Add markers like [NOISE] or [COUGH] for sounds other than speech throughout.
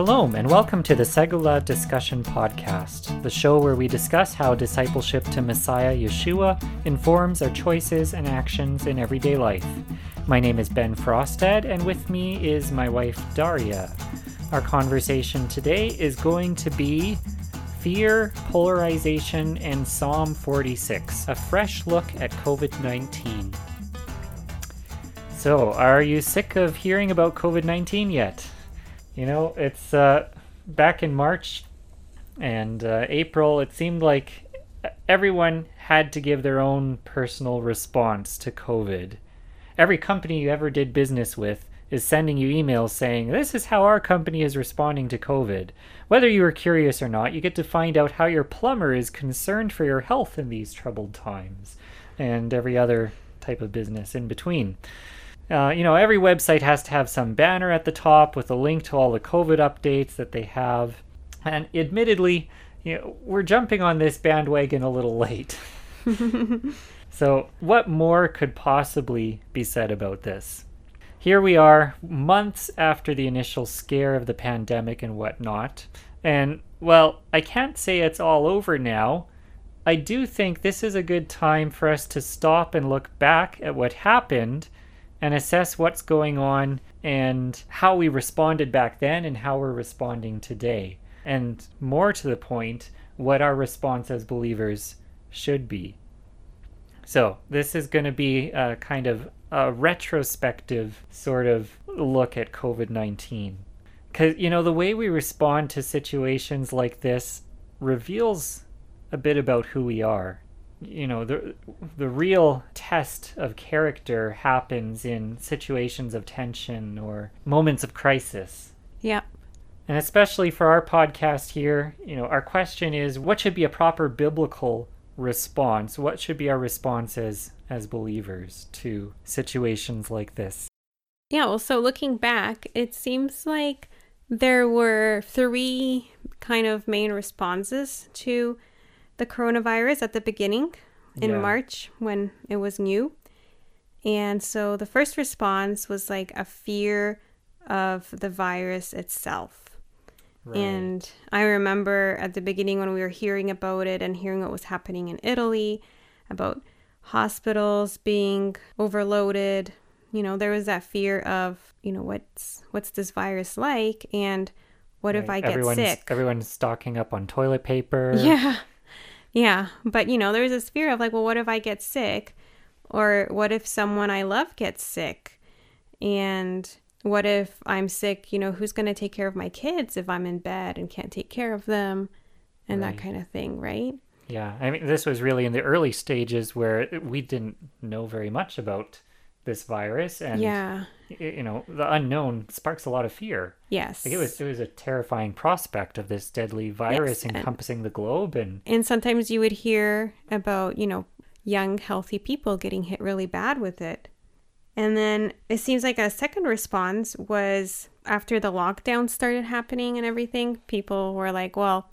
Shalom, and welcome to the Segula Discussion Podcast, the show where we discuss how discipleship to Messiah Yeshua informs our choices and actions in everyday life. My name is Ben Frostad, and with me is my wife Daria. Our conversation today is going to be Fear, Polarization, and Psalm 46, a fresh look at COVID 19. So, are you sick of hearing about COVID 19 yet? You know, it's uh, back in March and uh, April, it seemed like everyone had to give their own personal response to COVID. Every company you ever did business with is sending you emails saying, This is how our company is responding to COVID. Whether you are curious or not, you get to find out how your plumber is concerned for your health in these troubled times, and every other type of business in between. Uh, you know, every website has to have some banner at the top with a link to all the COVID updates that they have. And admittedly, you know, we're jumping on this bandwagon a little late. [LAUGHS] so, what more could possibly be said about this? Here we are, months after the initial scare of the pandemic and whatnot. And, well, I can't say it's all over now. I do think this is a good time for us to stop and look back at what happened and assess what's going on and how we responded back then and how we're responding today. And more to the point, what our response as believers should be. So, this is going to be a kind of a retrospective sort of look at COVID 19. Because, you know, the way we respond to situations like this reveals a bit about who we are you know the the real test of character happens in situations of tension or moments of crisis. Yeah. And especially for our podcast here, you know, our question is what should be a proper biblical response? What should be our responses as believers to situations like this? Yeah, well, so looking back, it seems like there were three kind of main responses to the coronavirus at the beginning in yeah. March when it was new. And so the first response was like a fear of the virus itself. Right. And I remember at the beginning when we were hearing about it and hearing what was happening in Italy about hospitals being overloaded, you know, there was that fear of, you know, what's what's this virus like and what right. if I get everyone's, sick? Everyone's stocking up on toilet paper. [LAUGHS] Yeah. Yeah, but you know, there's this fear of like, well, what if I get sick? Or what if someone I love gets sick? And what if I'm sick? You know, who's going to take care of my kids if I'm in bed and can't take care of them and right. that kind of thing, right? Yeah. I mean, this was really in the early stages where we didn't know very much about this virus and yeah. you know the unknown sparks a lot of fear. Yes. Like it was it was a terrifying prospect of this deadly virus yes. encompassing and, the globe and and sometimes you would hear about you know young healthy people getting hit really bad with it. And then it seems like a second response was after the lockdown started happening and everything people were like well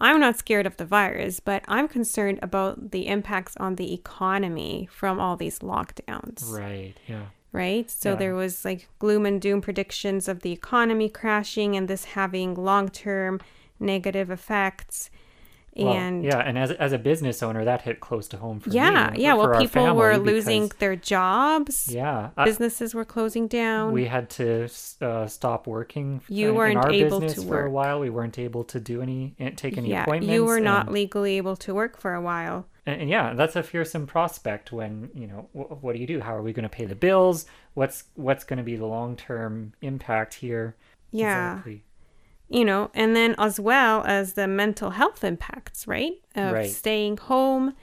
I'm not scared of the virus, but I'm concerned about the impacts on the economy from all these lockdowns. Right, yeah. Right? So yeah. there was like gloom and doom predictions of the economy crashing and this having long term negative effects. Well, and yeah, and as as a business owner, that hit close to home for yeah, me. yeah. Yeah. Well, people were losing their jobs. Yeah, businesses were closing down. We had to uh, stop working. You in, weren't in able to for work. a while. We weren't able to do any eh, take any yeah, appointments. you were not legally able to work for a while. And, and yeah, that's a fearsome prospect. When you know, wh- what do you do? How are we going to pay the bills? What's what's going to be the long term impact here? Yeah. Exactly you know, and then as well as the mental health impacts, right? Of right. staying home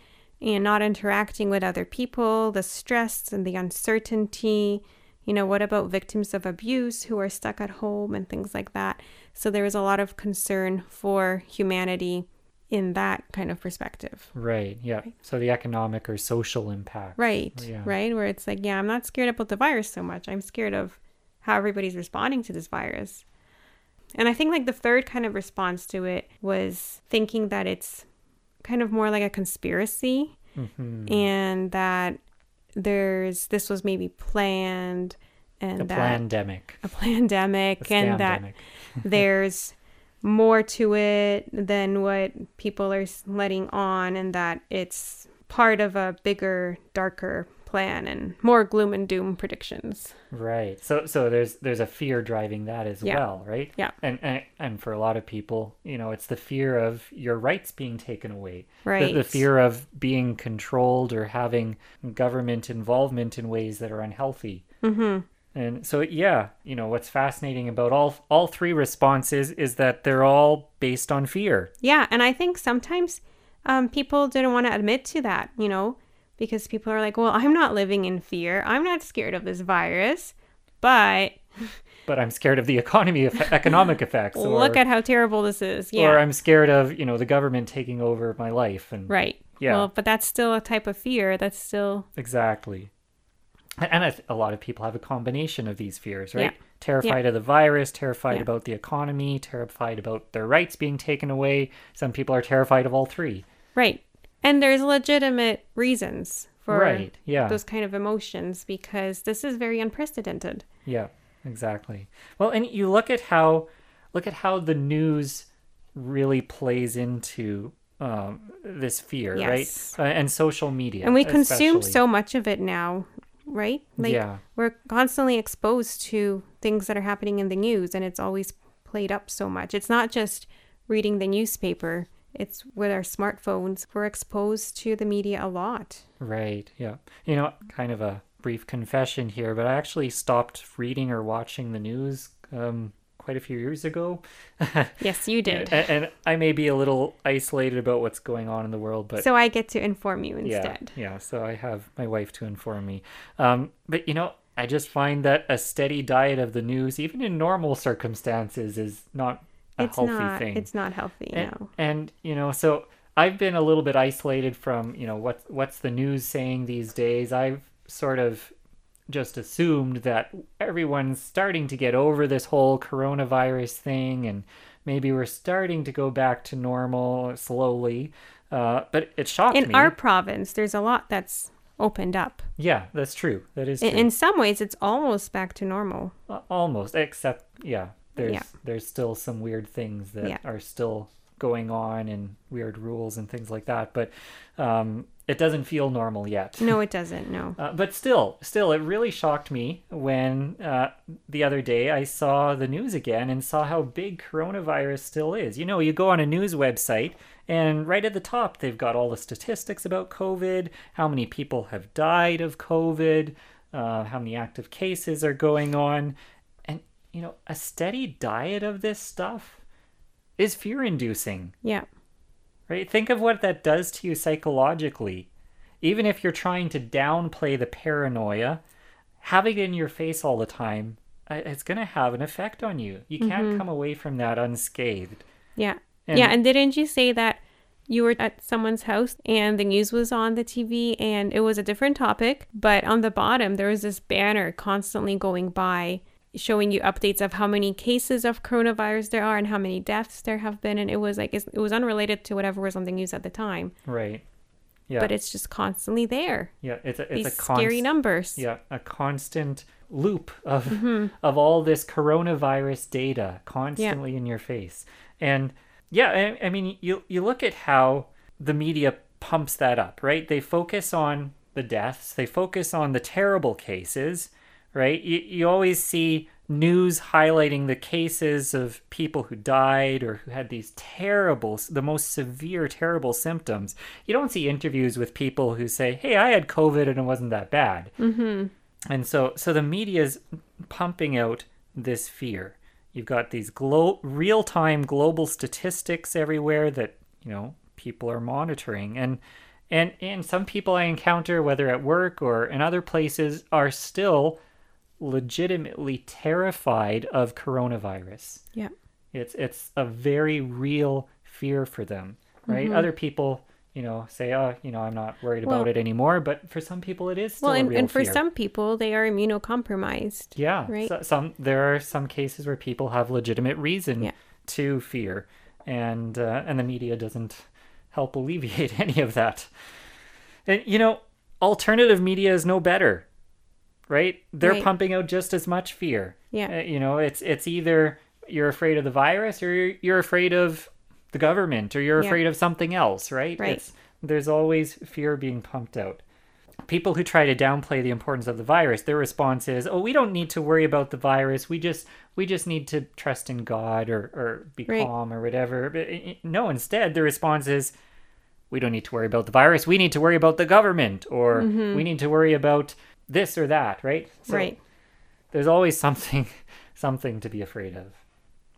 and not interacting with other people, the stress and the uncertainty. You know, what about victims of abuse who are stuck at home and things like that? So there is a lot of concern for humanity in that kind of perspective. Right. Yeah. Right. So the economic or social impact. Right. Yeah. Right. Where it's like, yeah, I'm not scared about the virus so much. I'm scared of how everybody's responding to this virus. And I think like the third kind of response to it was thinking that it's kind of more like a conspiracy mm-hmm. and that there's this was maybe planned and A that pandemic. a pandemic A and that [LAUGHS] there's more to it than what people are letting on and that it's part of a bigger darker plan and more gloom and doom predictions Right. So so there's there's a fear driving that as Yeah. well, right? Yeah. And, and and for a lot of people, you know, it's the fear of your rights being taken away. The- right The, fear of being controlled or having government involvement in ways that are unhealthy. mm-hmm And so yeah, you know, what's fascinating about all all three responses is that they're all based on fear. yeah and i think sometimes um, people didn't want to admit to that you know because people are like well i'm not living in fear i'm not scared of this virus but But I'm scared of the [LAUGHS] economy eff- economic effects or look at how terrible this is yeah or I'm scared of, you know, the government taking over my life and right Yeah. well but that's still a type of fear that's still Exactly. And- I th- a lot of people have a combination of these fears, right? Yeah. Terrified of the virus, terrified Yeah. about the economy, terrified about their rights being taken away. Some people are terrified of all three. Right. And there's legitimate reasons for Right, yeah. those kind of emotions because this is very unprecedented. Yeah, exactly. Well, and you look at how look at how the news really plays into um, this fear, Yes. right? Uh, and social media, and we consume especially. so much of it now, right? Like Yeah. we're constantly exposed to things that are happening in the news and it's always played up so much. It's not just reading the newspaper. It's with our smartphones. We're exposed to the media a lot. Right. Yeah. You know, kind of a brief confession here, but I actually stopped reading or watching the news um, quite a few years ago. [LAUGHS] Yes, you did. and, and I may be a little isolated about what's going on in the world, but so I get to inform you yeah, instead. yeah. So I have my wife to inform me. Um, but you know, I just find that a steady diet of the news, even in normal circumstances, is not a It's healthy not thing. it's not healthy, and, no. and you know so i've been a little bit isolated from you know what what's the news saying these days i've sort of just assumed that everyone's starting to get over this whole coronavirus thing and maybe we're starting to go back to normal slowly uh, but it shocked me. in me our province there's a lot that's opened up yeah that's true that is true. in some ways it's almost back to normal almost except yeah there's Yeah. there's still some weird things that Yeah. are still going on and weird rules and things like that but um it doesn't feel normal yet no [LAUGHS] it doesn't no uh, but still still it really shocked me when uh, the other day i saw the news again and saw how big coronavirus still is you know you go on a news website and right at the top they've got all the statistics about covid how many people have died of covid uh, how many active cases are going on you know a steady diet of this stuff is fear inducing yeah right? Think of what that does to you psychologically. Even if you're trying to downplay the paranoia, having it in your face all the time, uh, it's going to have an effect on you. You can't come away from that unscathed. yeah And- yeah and didn't you say that you were at someone's house and the news was on the tv and it was a different topic but on the bottom there was this banner constantly going by showing you updates of how many cases of coronavirus there are and how many deaths there have been and it was like it was unrelated to whatever was on the news at the time Right. Yeah. but it's just constantly there yeah, it's a it's these a const- scary numbers Yeah, a constant loop of Mm-hmm. of all this coronavirus data constantly in your face. And yeah, I, I mean you you look at how the media pumps that up, right? They focus on the deaths, they focus on the terrible cases, right? You you always see news highlighting the cases of people who died or who had these terrible the most severe terrible symptoms. You don't see interviews with people who say, "Hey, I had COVID and it wasn't that bad." Mm-hmm. And so, so the media is pumping out this fear. You've got these glo- real-time global statistics everywhere that you know people are monitoring, and and and some people I encounter, whether at work or in other places, are still legitimately terrified of coronavirus. yeah It's it's a very real fear for them, right? Mm-hmm. Other people, you know, say, "Oh, you know, I'm not worried Well- about it anymore," but for some people, it is still well and, and for fear. some people they are immunocompromised Yeah, Right. so, some there are some cases where people have legitimate reason Yeah. to fear, and uh, and the media doesn't help alleviate [LAUGHS] any of that. And you know, alternative media is no better. Right? They're Right. pumping out just as much fear. Yeah. Uh, you know, it's it's either you're afraid of the virus or you're, you're afraid of the government or you're Yeah. afraid of something else, right? Right. It's, there's always fear being pumped out. People who try to downplay the importance of the virus, their response is, "Oh, we don't need to worry about the virus. We just we just need to trust in God or or be Right. calm or whatever." But uh, no, instead, the response is, "We don't need to worry about the virus. We need to worry about the government or we need to worry about this or that." Right? So right. there's always something [LAUGHS] something to be afraid of.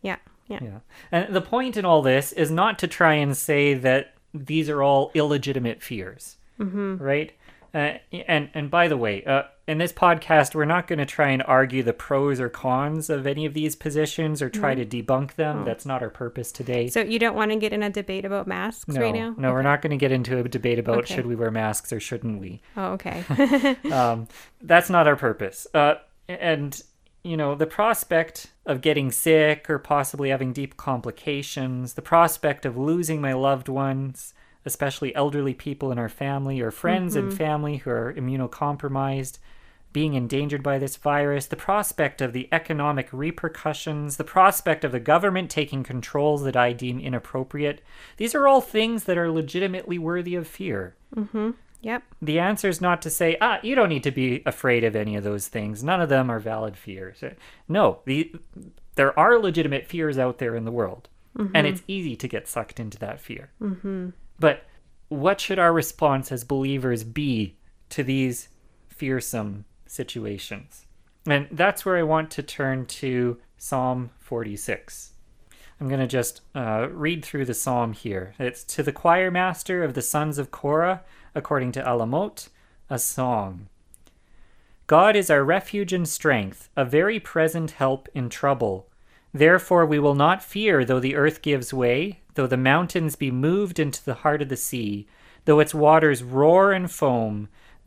Yeah. Yeah. Yeah. And the point in all this is not to try and say that these are all illegitimate fears. Mm-hmm. Right? Uh, and and by the way, uh, in this podcast, we're not going to try and argue the pros or cons of any of these positions or try to debunk them. That's not our purpose today. So you don't want to get in a debate about masks no, right now? no, we're not going to get into a debate about Okay. should we wear masks or shouldn't we. Oh, okay. [LAUGHS] [LAUGHS] um, that's not our purpose. Uh, and you know, the prospect of getting sick or possibly having deep complications, the prospect of losing my loved ones, especially elderly people in our family or friends and family who are immunocompromised, being endangered by this virus, the prospect of the economic repercussions, the prospect of the government taking controls that I deem inappropriate, these are all things that are legitimately worthy of fear yep. the answer is not to say, ah, you don't need to be afraid of any of those things. None of them are valid fears. No, the, there are legitimate fears out there in the world, and it's easy to get sucked into that fear. Mm-hmm. But what should our response as believers be to these fearsome situations? And that's where I want to turn to Psalm 46. I'm going to just uh, read through the psalm here. It's to the choir master of the sons of Korah, according to Alamoth, a song. God is our refuge and strength, a very present help in trouble. Therefore we will not fear though the earth gives way, though the mountains be moved into the heart of the sea, though its waters roar and foam,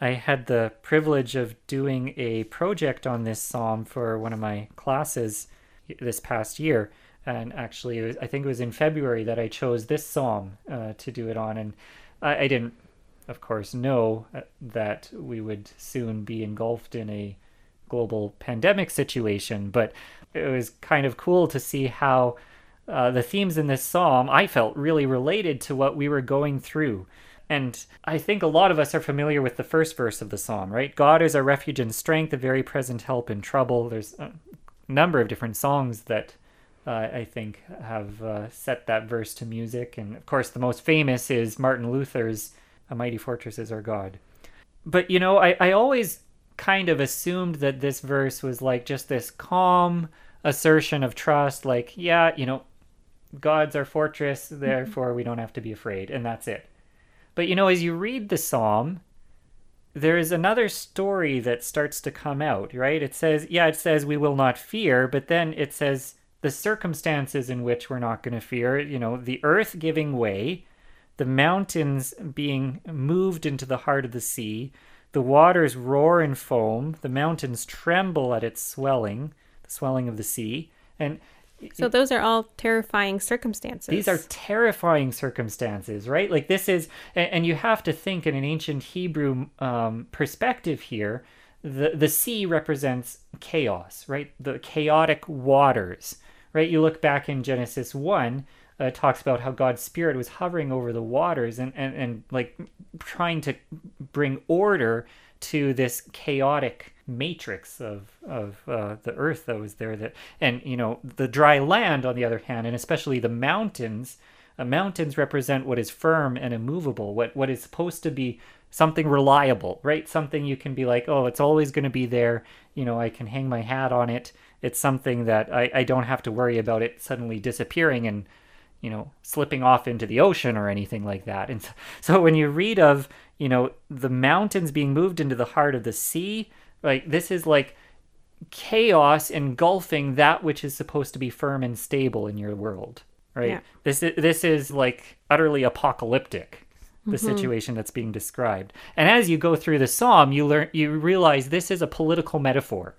I had the privilege of doing a project on this psalm for one of my classes this past year. And actually, was, I think it was in February that I chose this psalm uh, to do it on. And I, I didn't, of course, know uh, that we would soon be engulfed in a global pandemic situation, but it was kind of cool to see how uh, the themes in this psalm I felt really related to what we were going through. And I think a lot of us are familiar with the first verse of the psalm, right? God is our refuge and strength, a very present help in trouble. There's a number of different songs that uh, I think have uh, set that verse to music. And of course, the most famous is Martin Luther's A Mighty Fortress is Our God. But you know, I, I always kind of assumed that this verse was like just this calm assertion of trust, like, yeah, you know, God's our fortress, therefore we don't have to be afraid, and that's it. But you know, as you read the psalm, there is another story that starts to come out, right? It says, yeah, it says we will not fear, but then it says the circumstances in which we're not going to fear, you know, the earth giving way, the mountains being moved into the heart of the sea, the waters roar and foam, the mountains tremble at its swelling, the swelling of the sea. And So those are all terrifying circumstances. these are terrifying circumstances, right? Like this is, and, you have to think in an ancient Hebrew um, perspective here. The the sea represents chaos, right? The chaotic waters, right? You look back in Genesis one, uh, talks about how God's spirit was hovering over the waters and and and like trying to bring order to this chaotic matrix of of uh, the earth that was there. That and you know the dry land on the other hand, and especially the mountains. Uh, mountains represent what is firm and immovable, what what is supposed to be something reliable, right? Something you can be like, oh, it's always going to be there. You know, I can hang my hat on it. It's something that I, I don't have to worry about it suddenly disappearing and you know, slipping off into the ocean or anything like that. And so, so when you read of, you know, the mountains being moved into the heart of the sea, like this is like chaos engulfing that which is supposed to be firm and stable in your world, right? Yeah. This is this is like utterly apocalyptic the mm-hmm. situation that's being described. And as you go through the psalm, you learn you realize this is a political metaphor.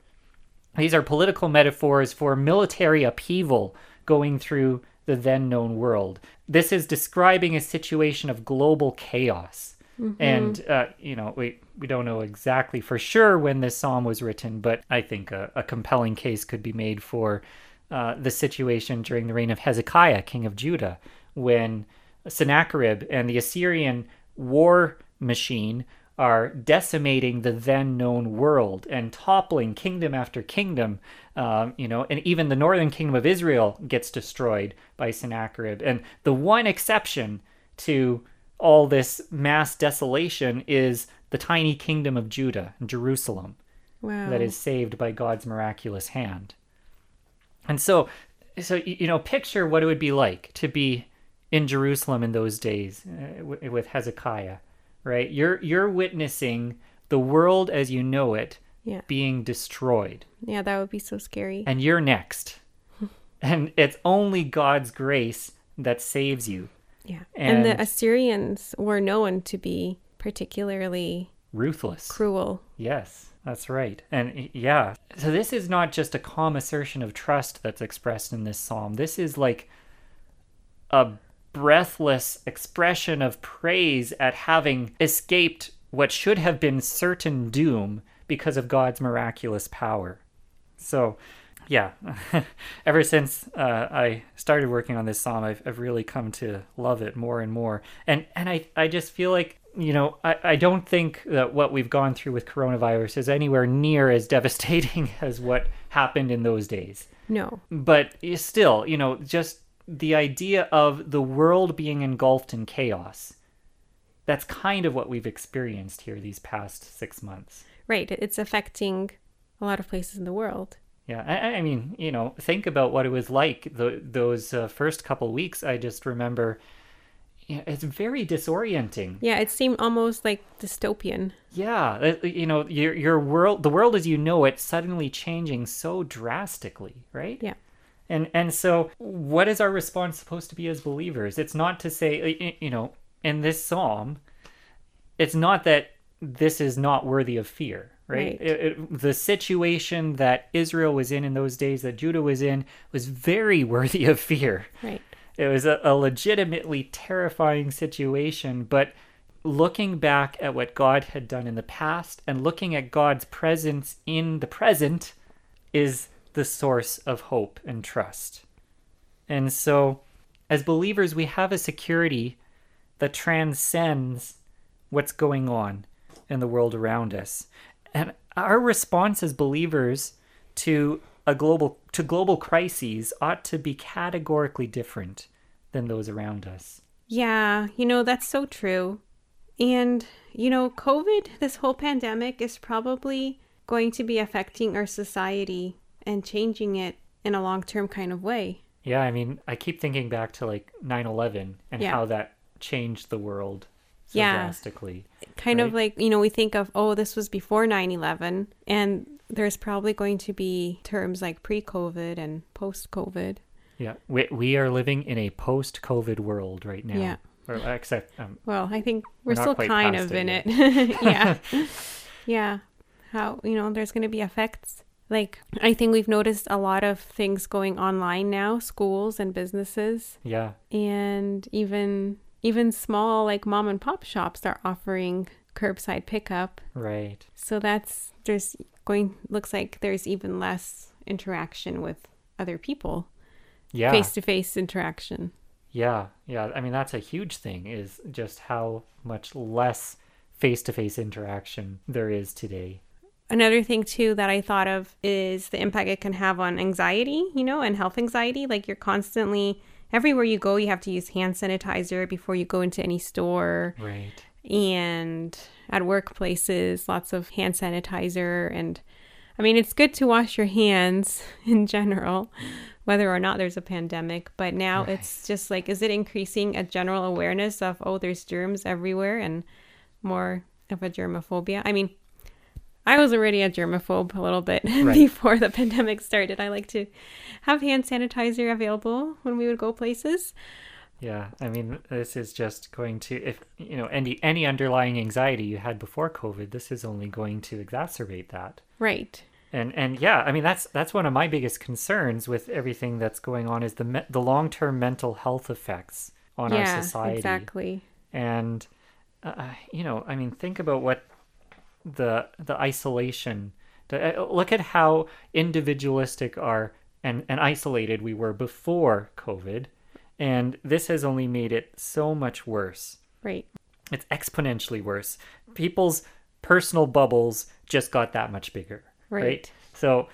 These are political metaphors for military upheaval going through the then known world. This is describing a situation of global chaos. Mm-hmm. And, uh, you know, we, we don't know exactly for sure when this psalm was written, but I think a, a compelling case could be made for uh, the situation during the reign of Hezekiah, king of Judah, when Sennacherib and the Assyrian war machine are decimating the then known world and toppling kingdom after kingdom. Um, you know, and even the northern kingdom of Israel gets destroyed by Sennacherib. And the one exception to all this mass desolation is the tiny kingdom of Judah, and Jerusalem, wow. that is saved by God's miraculous hand. And so, so you know, picture what it would be like to be in Jerusalem in those days uh, with Hezekiah right? You're you're witnessing the world as you know it yeah. being destroyed. Yeah, that would be so scary. And you're next. [LAUGHS] and it's only God's grace that saves you. Yeah. And, and, the Assyrians were known to be particularly ruthless, cruel. Yes, that's right. And yeah, so this is not just a calm assertion of trust that's expressed in this psalm. This is like a breathless expression of praise at having escaped what should have been certain doom because of God's miraculous power. So, yeah, [LAUGHS] ever since uh, I started working on this psalm, I've, I've really come to love it more and more. And and I, I just feel like, you know, I, I don't think that what we've gone through with coronavirus is anywhere near as [LAUGHS] devastating as what happened in those days. No. But still, you know, just the idea of the world being engulfed in chaos. That's kind of what we've experienced here these past six months. Right. It's affecting a lot of places in the world. Yeah, I, I mean, you know, think about what it was like the, those uh, first couple weeks. I just remember, you know, it's very disorienting. Yeah, it seemed almost like dystopian. Yeah, you know, your your world, the world as you know it, suddenly changing so drastically, right? Yeah. And and so what is our response supposed to be as believers? It's not to say you know, in this psalm, it's not that this is not worthy of fear, right? right. It, it, the situation that Israel was in in those days that Judah was in was very [LAUGHS] worthy of fear. Right. It was a, a legitimately terrifying situation, but looking back at what God had done in the past and looking at God's presence in the present is the source of hope and trust. And so, as believers, we have a security that transcends what's going on in the world around us. And our response as believers to a global to global crises ought to be categorically different than those around us. Yeah, you know, that's so true. And you know, COVID, this whole pandemic is probably going to be affecting our society and changing it in a long term kind of way. Yeah, I mean, I keep thinking back to like 9 11 and yeah. how that changed the world so yeah. drastically. Kind right? of like, you know, we think of, oh, this was before 9 11, and there's probably going to be terms like pre COVID and post COVID. Yeah, we, we are living in a post COVID world right now. Yeah. Or, except, um, well, I think we're, we're still kind of in it. it. [LAUGHS] yeah. [LAUGHS] yeah. How, you know, there's going to be effects like I think we've noticed a lot of things going online now, schools and businesses. Yeah. And even even small like mom and pop shops are offering curbside pickup. Right. So that's there's going looks like there's even less interaction with other people. Yeah. Face to face interaction. Yeah. Yeah. I mean that's a huge thing is just how much less face to face interaction there is today another thing too that I thought of is the impact it can have on anxiety, you know, and health anxiety. Like you're constantly everywhere you go, you have to use hand sanitizer before you go into any store. Right. And at workplaces, lots of hand sanitizer and I mean, it's good to wash your hands [LAUGHS] in general, whether or not there's a pandemic. But now right. it's just like, is it increasing a general awareness of, oh, there's germs everywhere and more of a germophobia? I mean, I was already a germaphobe a little bit [LAUGHS] right. before the pandemic started. I like to have hand sanitizer available when we would go places. Yeah, I mean, this is just going to if you know any any underlying anxiety you had before COVID, this is only going to exacerbate that. Right. And and yeah, I mean that's that's one of my biggest concerns with everything that's going on is the me- the long term mental health effects on yeah, our society. Exactly. And uh, you know, I mean, think about what the the isolation. Uh, look at how individualistic are and and isolated we were before COVID, and this has only made it so much worse. Right. It's exponentially worse. People's personal bubbles just got that much bigger. Right. right? So,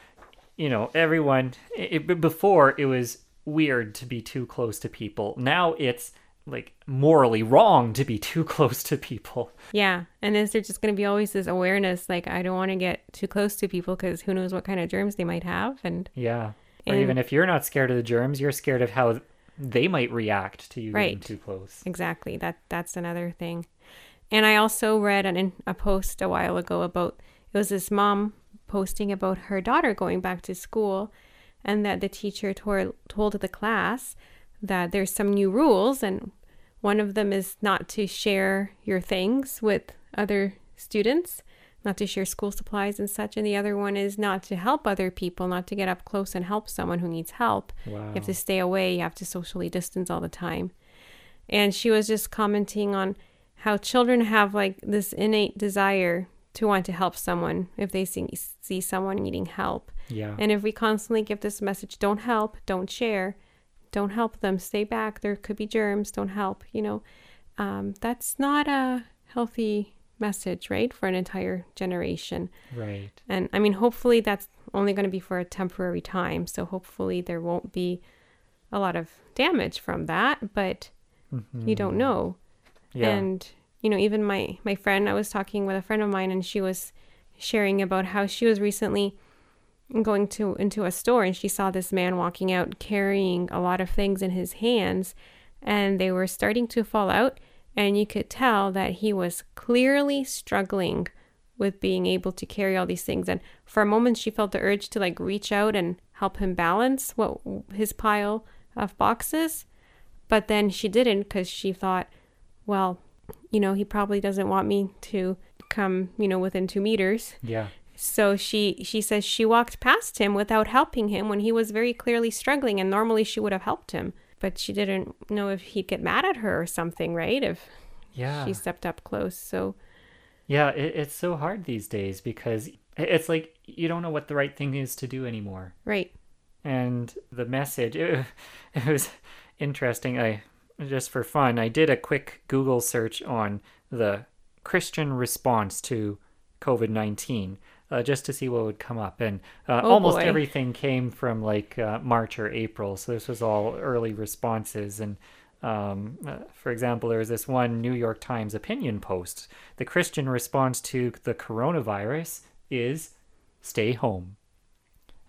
you know, everyone it, before it was weird to be too close to people. Now it's like morally wrong to be too [LAUGHS] close to people. Yeah. And is there just going to be always this awareness like I don't want to get too close to people because who knows what kind of germs they might have and Yeah. Or and, even if you're not scared of the germs, you're scared of how they might react to you right. getting too close. Exactly. That that's another thing. And I also read an, a post a while ago about it was this mom posting about her daughter going back to school and that the teacher told, told the class that there's some new rules, and one of them is not to share your things with other students, not to share school supplies and such. And the other one is not to help other people, not to get up close and help someone who needs help. Wow. You have to stay away, you have to socially distance all the time. And she was just commenting on how children have like this innate desire to want to help someone if they see, see someone needing help. Yeah. And if we constantly give this message, don't help, don't share, don't help them stay back. There could be germs don't help you know. Um, that's not a healthy message right for an entire generation. Right. And i mean hopefully that's only going to be for a temporary time so hopefully there won't be a lot of damage from that but mm-hmm. you don't know. Yeah. and you know even my my friend i was talking with a friend of mine and she was sharing about how she was recently going to into a store and she saw this man walking out carrying a lot of things in his hands and they were starting to fall out and you could tell that he was clearly struggling with being able to carry all these things. And for a moment she felt the urge to like reach out and help him balance what his pile of boxes but then she didn't cuz she thought well you know he probably doesn't want me to come you know within 2 meters. Yeah so she she says she walked past him without helping him when he was very clearly struggling and normally she would have helped him but she didn't know if he'd get mad at her or something right? If yeah. she stepped up close so. Yeah it, it's so hard these days because it's like you don't know what the right thing is to do anymore. Right. And the message [LAUGHS] it, it was interesting. I just for fun i did a quick google search on the christian response to covid-19 uh, just to see what would come up. And uh, oh, almost boy. everything came from like uh, March or April. So this was all early responses. And um, uh, for example, there was this one New York Times opinion post. The Christian response to the coronavirus is stay home.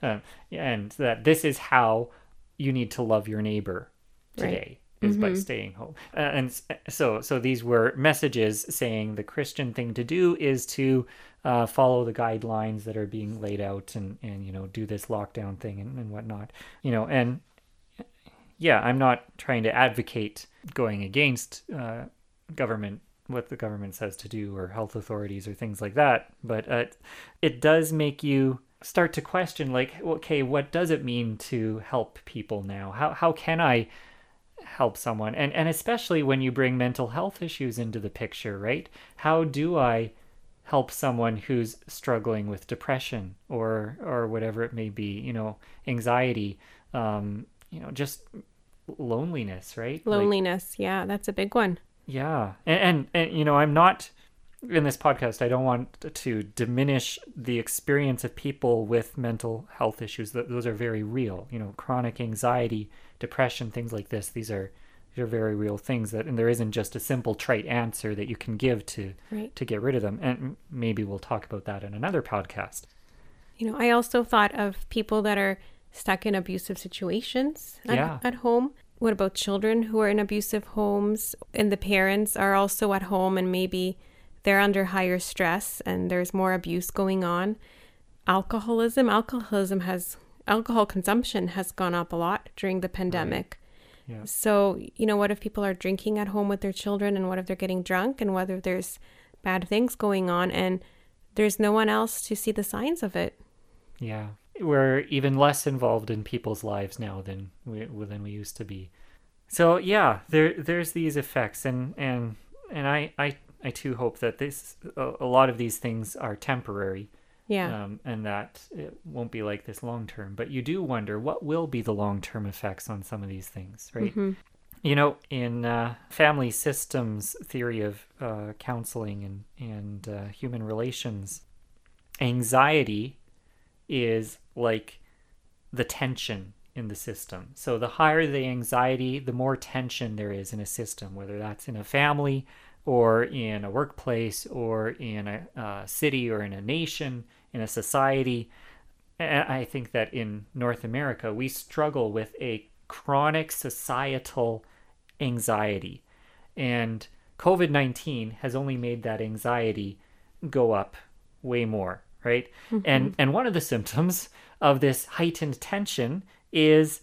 Uh, and that this is how you need to love your neighbor today. Right is mm-hmm. by staying home. Uh, and so so these were messages saying the Christian thing to do is to uh, follow the guidelines that are being laid out and, and you know do this lockdown thing and, and whatnot you know and yeah i'm not trying to advocate going against uh, government what the government says to do or health authorities or things like that but uh, it does make you start to question like okay what does it mean to help people now? How, how can i help someone? And and especially when you bring mental health issues into the picture right? How do i help someone who's struggling with depression or or whatever it may be you know anxiety um you know just loneliness right loneliness like, yeah that's a big one yeah and, and and you know i'm not in this podcast, I don't want to diminish the experience of people with mental health issues. Those are very real. You know, chronic anxiety, depression, things like this. These are these are very real things that, and there isn't just a simple trite answer that you can give to right. to get rid of them. And maybe we'll talk about that in another podcast. You know, I also thought of people that are stuck in abusive situations at, Yeah. at home. What about children who are in abusive homes and the parents are also at home and maybe they're under higher stress and there's more abuse going on? Alcoholism, alcoholism has alcohol consumption has gone up a lot during the pandemic. Yeah. So, you know, what if people are drinking at home with their children and what if they're getting drunk and whether there's bad things going on and there's no one else to see the signs of it? Yeah, we're even less involved in people's lives now than we than we used to be. So yeah, there there's these effects, and and and I I I too hope that this a, a lot of these things are temporary, Yeah. um, and that it won't be like this long term. But you do wonder what will be the long term effects on some of these things, right? Mhm. You know, in uh, family systems theory of uh, counseling and and uh, human relations, anxiety is like the tension in the system. So the higher the anxiety, the more tension there is in a system, whether that's in a family or in a workplace or in a uh, city or in a nation, in a society. And I think that in North America, we struggle with a chronic societal anxiety. And COVID 19 has only made that anxiety go up way more, right? And and one of the symptoms of this heightened tension is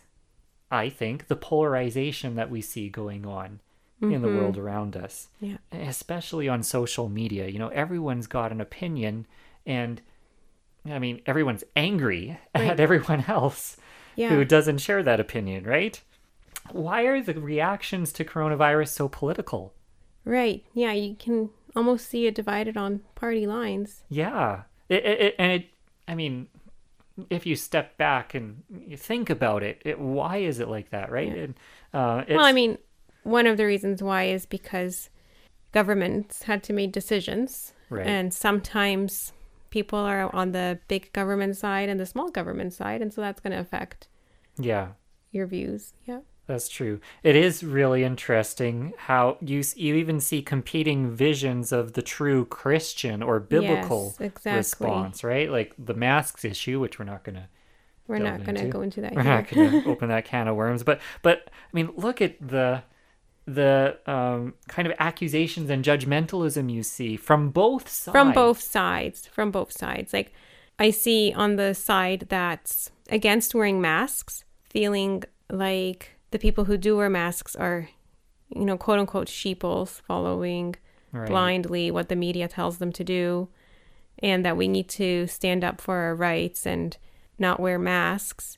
I think the polarization that we see going on in the world around us Yeah. especially on social media. You know, everyone's got an opinion, and I mean, everyone's angry [LAUGHS] Right. at everyone else Yeah. who doesn't share that opinion, right? Why are the reactions to coronavirus so political? Right. Yeah, you can almost see it divided on party lines. Yeah, it, it, it- and it. I mean, if you step back and you think about it, it why is it like that, right? And, uh, Well, I mean, one of the reasons why is because governments had to make decisions. Right. And sometimes people are on the big government side and the small government side, and so that's going to affect yeah, your views. Yeah. That's true. It is really interesting how you you even see competing visions of the true Christian or biblical Yes, exactly. response, right? Like the masks issue, which we're not going to We're not going to go into that we're here. not going to open that can of worms, but but I mean, look at the the um, kind of accusations and judgmentalism you see from both sides. from both sides from both sides like i see on the side that's against wearing masks feeling like the people who do wear masks are you know quote unquote sheeples following Right. blindly what the media tells them to do and that we need to stand up for our rights and not wear masks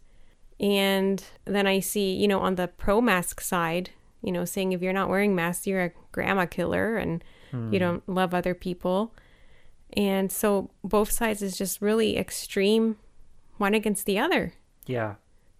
and then i see you know on the pro mask side you know saying if you're not wearing masks you're a grandma killer and you hmm. don't love other people. And so both sides is just really extreme one against the other. Yeah,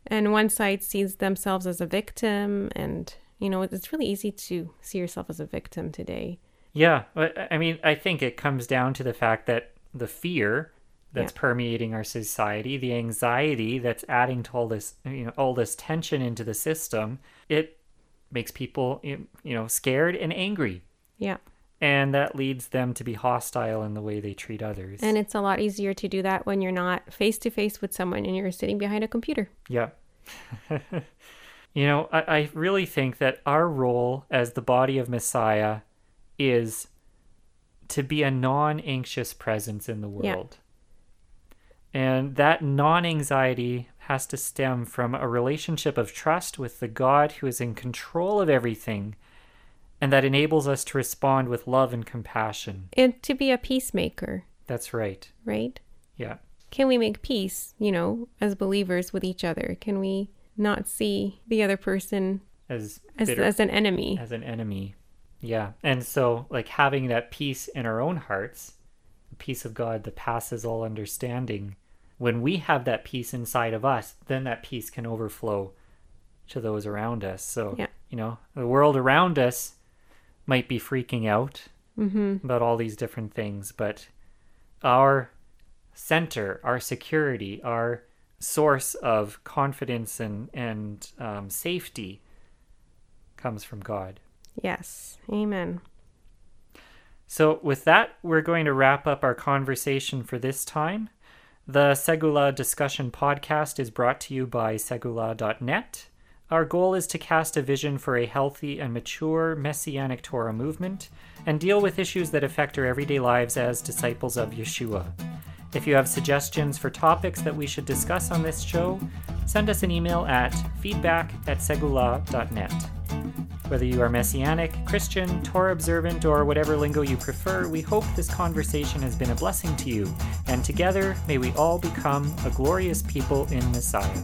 and one side sees themselves as a victim and you know it's really easy to see yourself as a victim today. Yeah, I mean, I think it comes down to the fact that the fear that's Yeah. permeating our society, the anxiety that's adding to all this, you know, all this tension into the system, it makes people, you know, scared and angry, yeah and that leads them to be hostile in the way they treat others. And it's a lot easier to do that when you're not face to face with someone and you're sitting behind a computer. Yeah. [LAUGHS] you know, I, I really think that our role as the body of Messiah is to be a non anxious presence in the world. Yeah. And that non anxiety has to stem from a relationship of trust with the God who is in control of everything and that enables us to respond with love and compassion. And to be a peacemaker, That's right. right? Yeah. Can we make peace, you know, as believers with each other? Can we not see the other person As as, as an enemy? as an enemy. Yeah. And so, like, having that peace in our own hearts, the peace of God that passes all understanding, when we have that peace inside of us, then that peace can overflow to those around us. So, Yeah. you know, the world around us might be freaking out Mm-hmm. about all these different things, but our center, our security, our source of confidence and and um, safety comes from God. Yes. Amen. So, with that, we're going to wrap up our conversation for this time. The Segula Discussion Podcast is brought to you by Segula.net. Our goal is to cast a vision for a healthy and mature Messianic Torah movement and deal with issues that affect our everyday lives as disciples of Yeshua. If you have suggestions for topics that we should discuss on this show, send us an email at feedback at segula.net. Whether you are Messianic, Christian, Torah observant, or whatever lingo you prefer, we hope this conversation has been a blessing to you, and together may we all become a glorious people in Messiah.